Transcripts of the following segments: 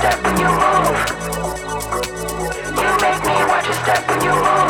step when you move. You make me watch a step when you move.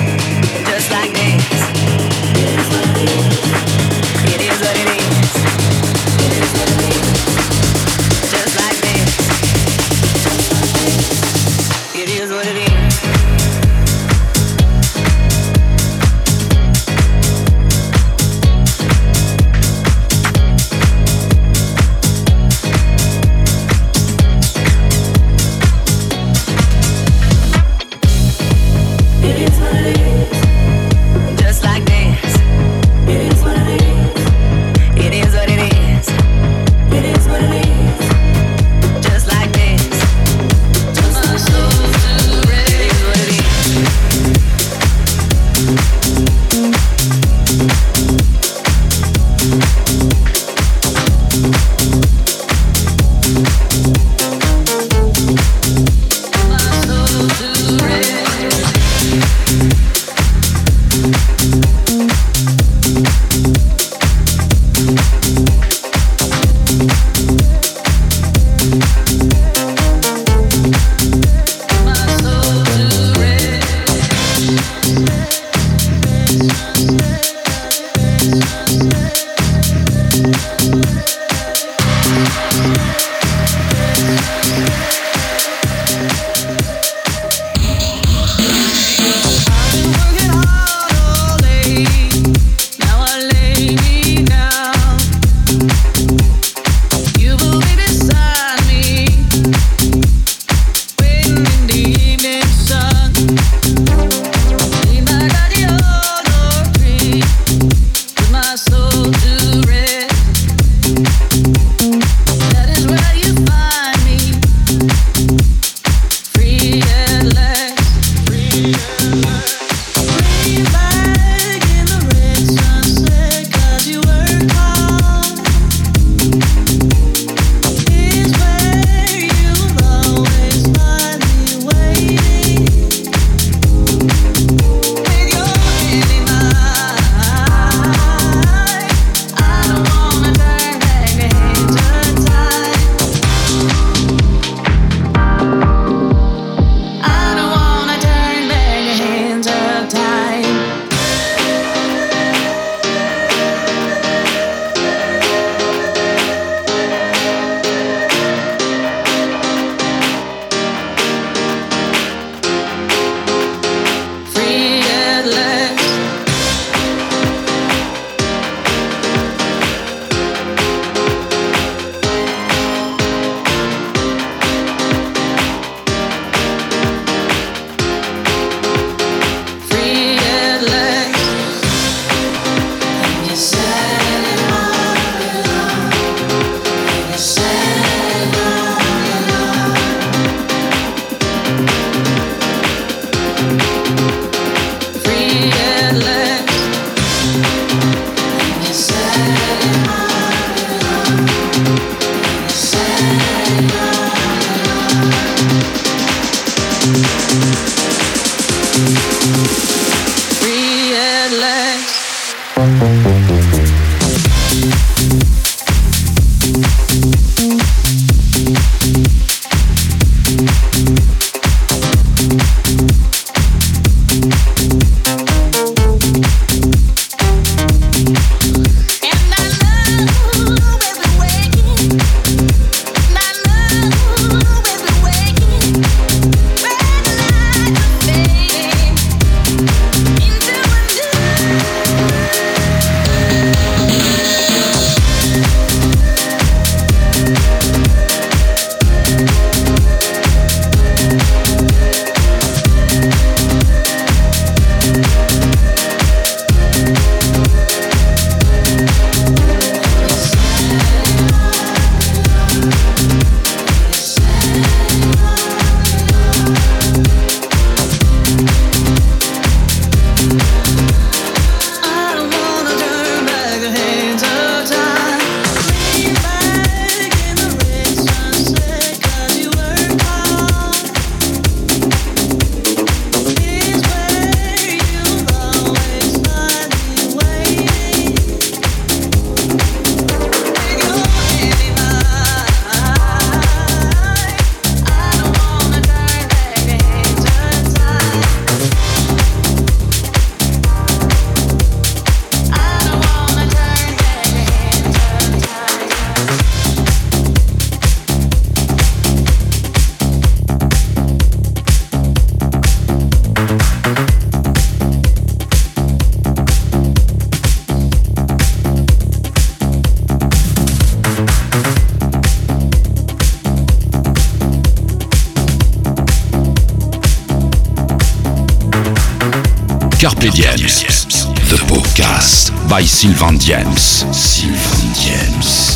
By Sylvain Diems. Sylvain Diems.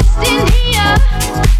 lost in here.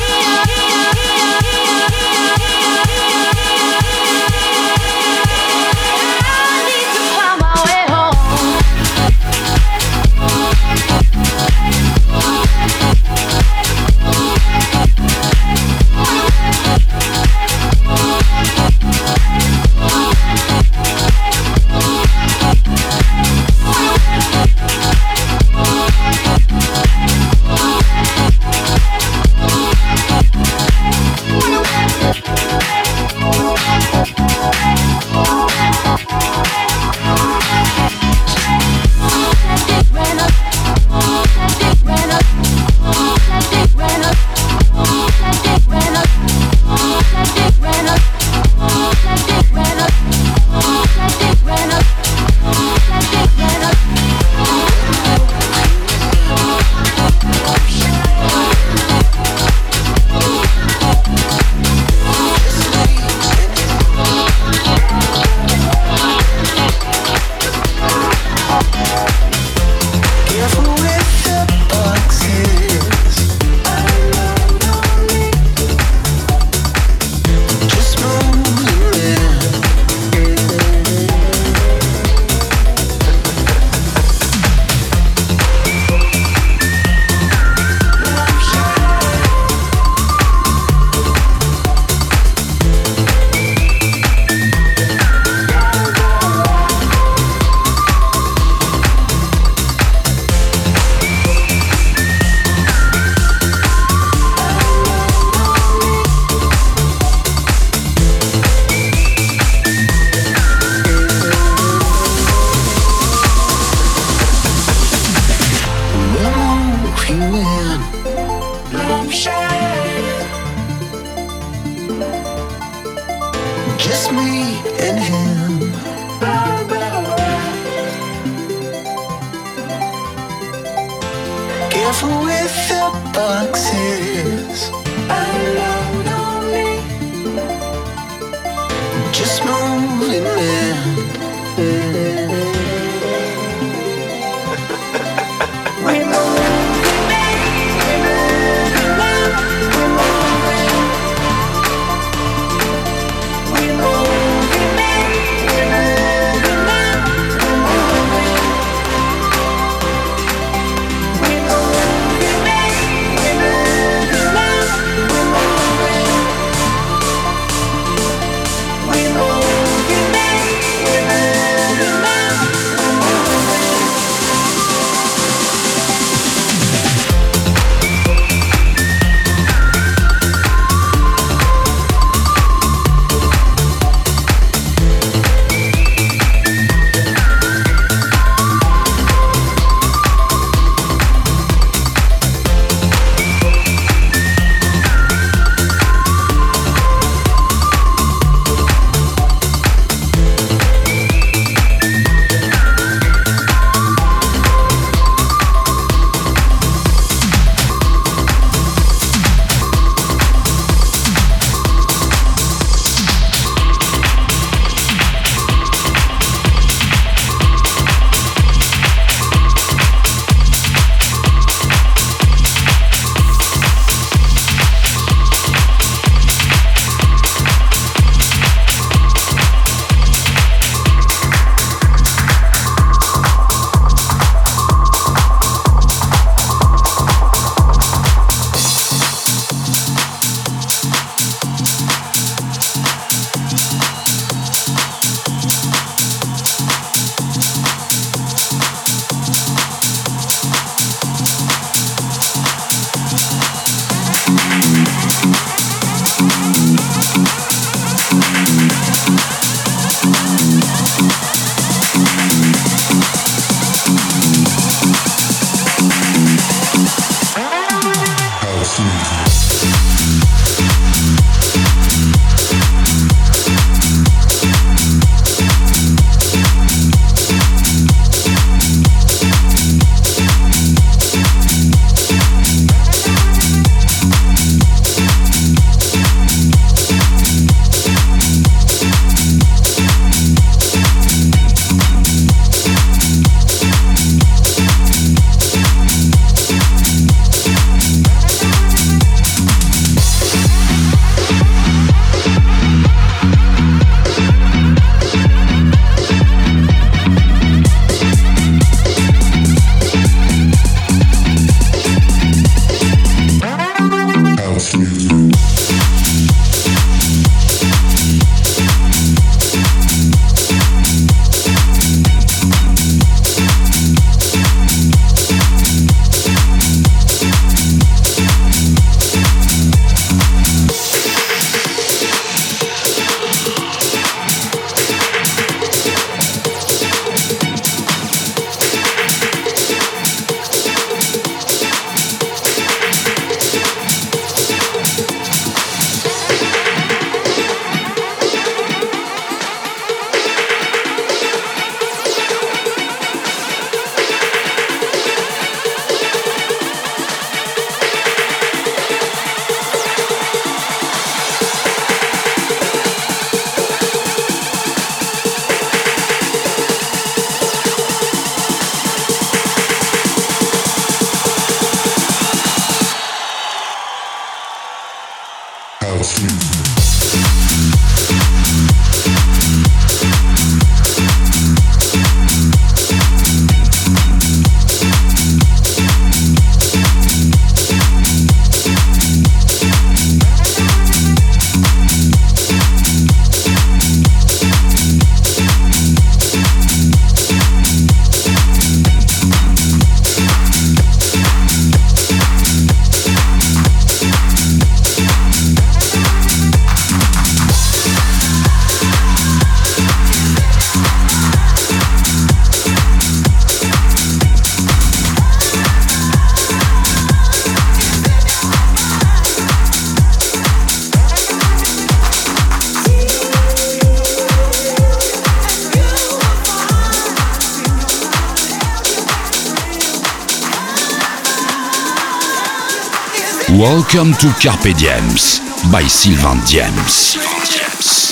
Welcome to Carpe Diems by Sylvain Diems.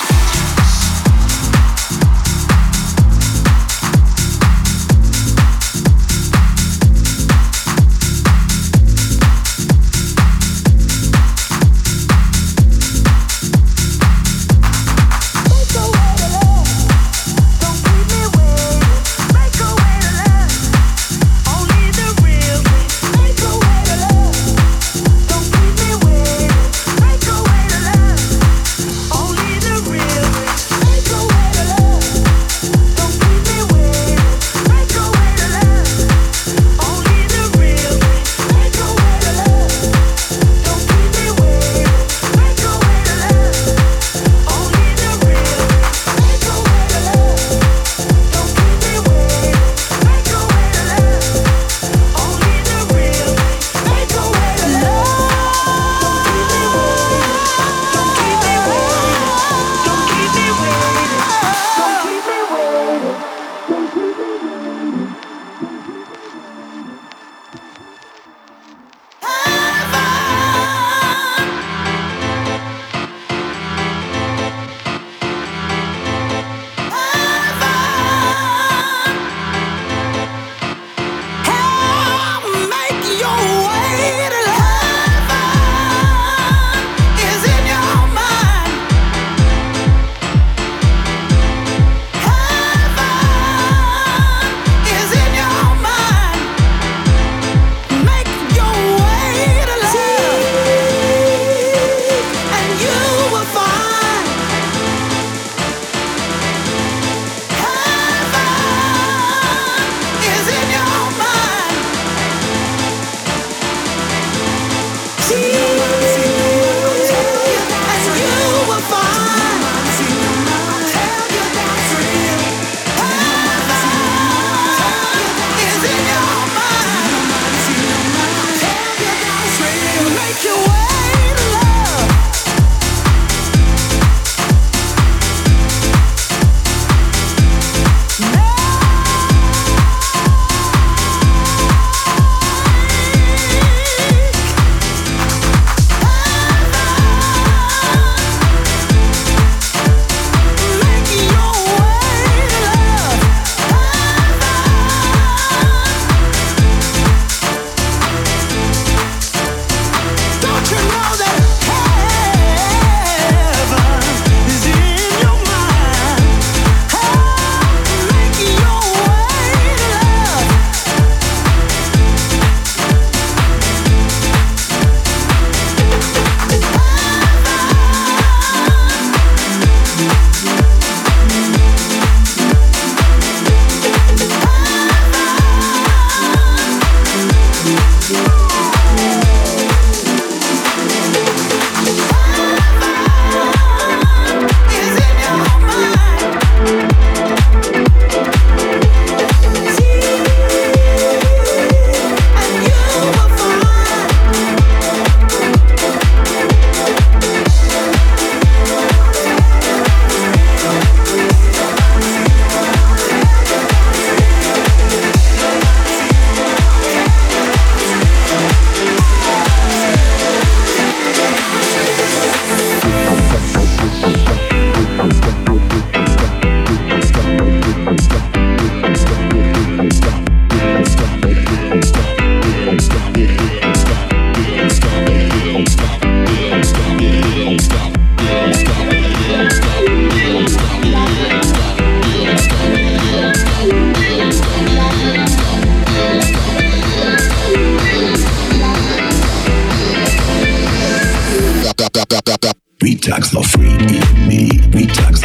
detox the free in me. Detox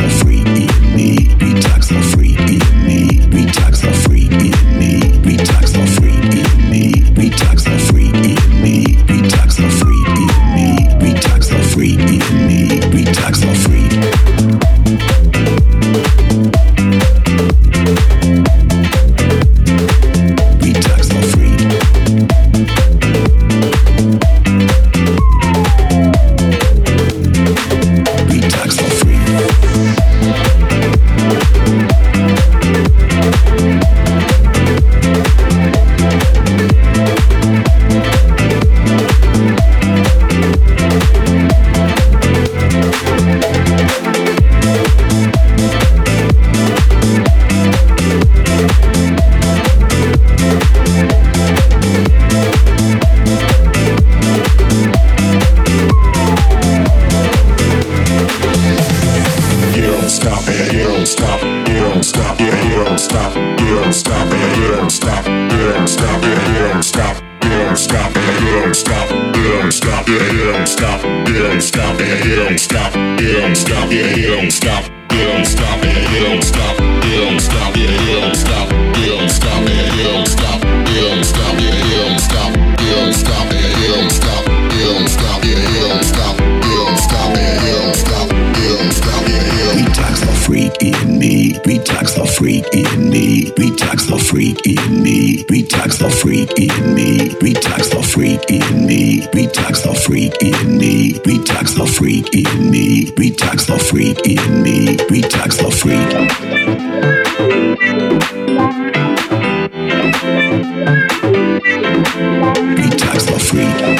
me. Retax the freak in me. Retax the freak. Retax the freak.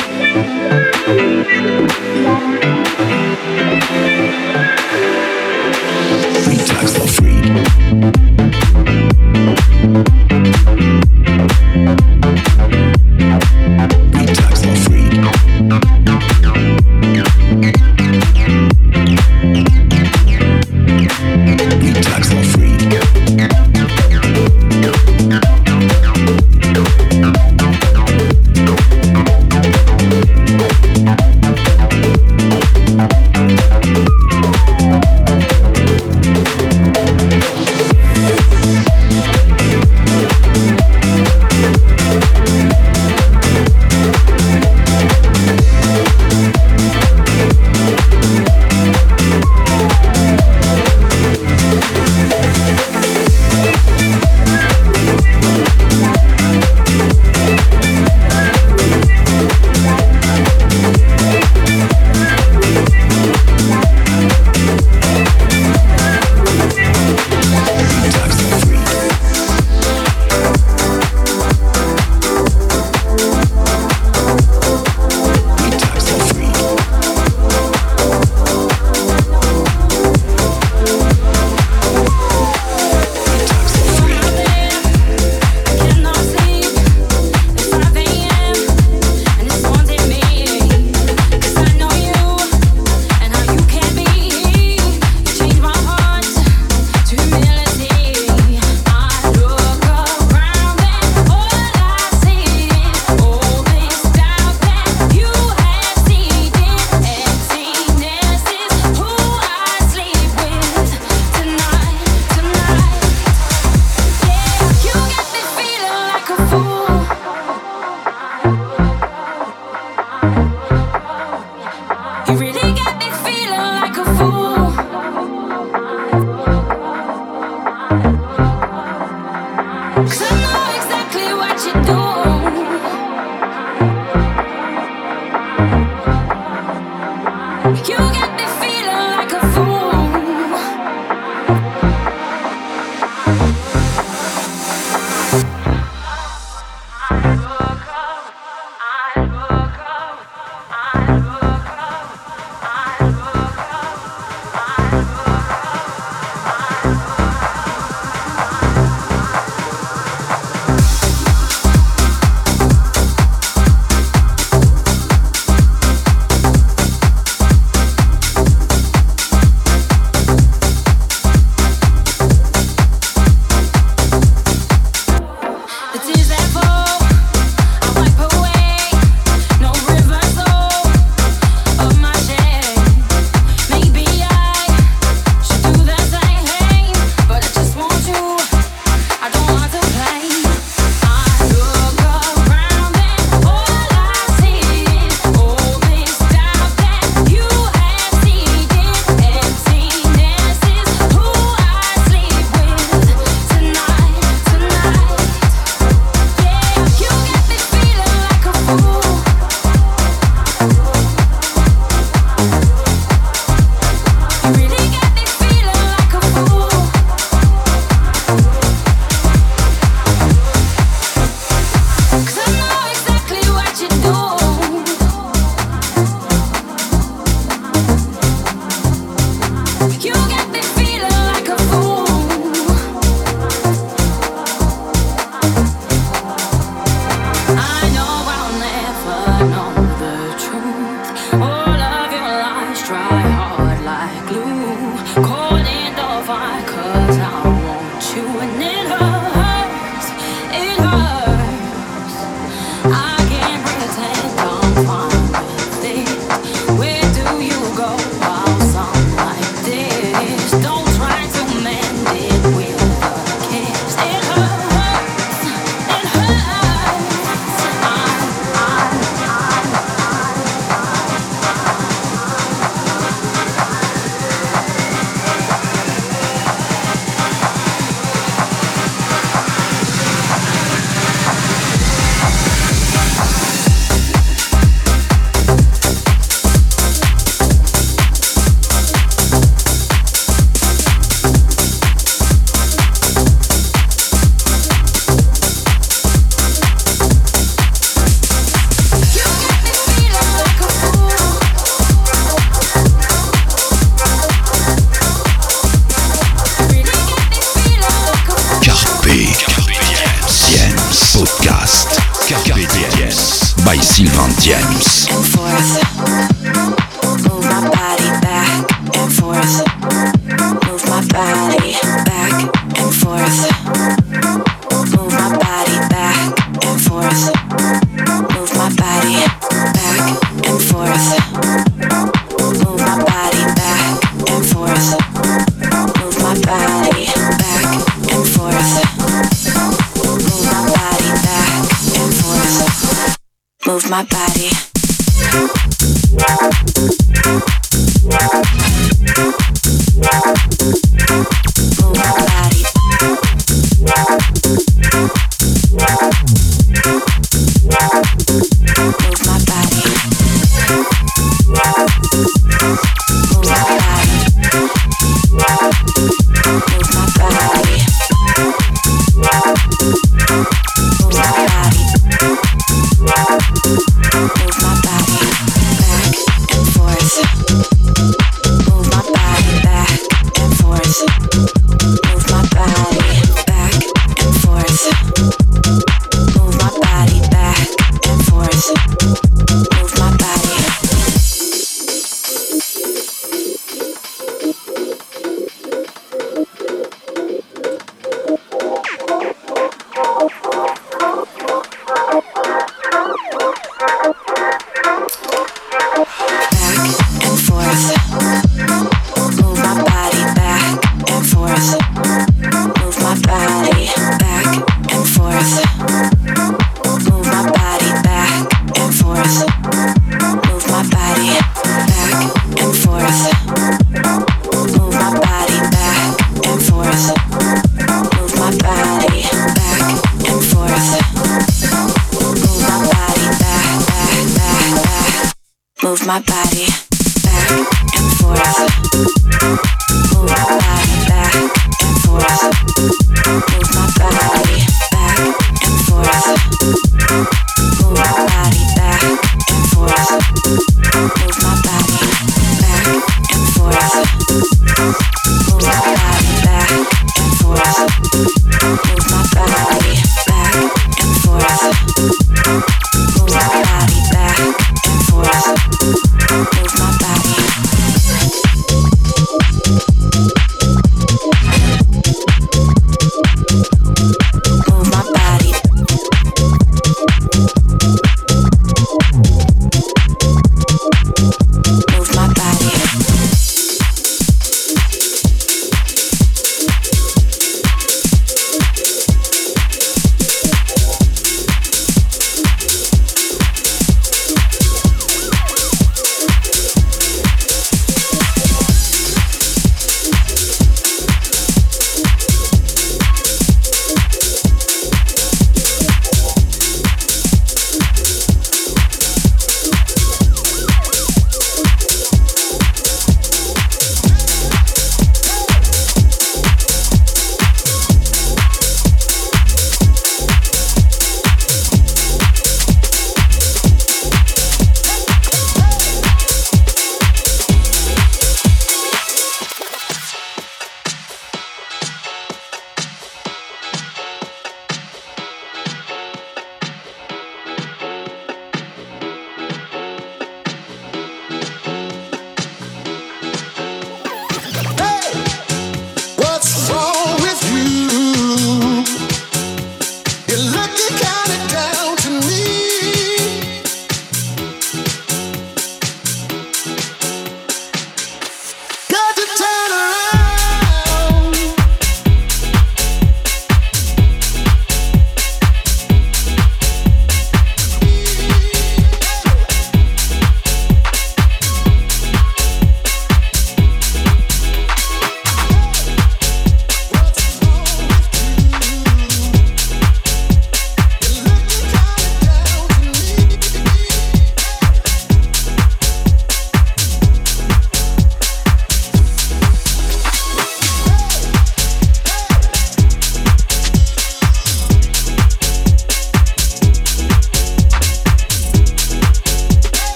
Move my body.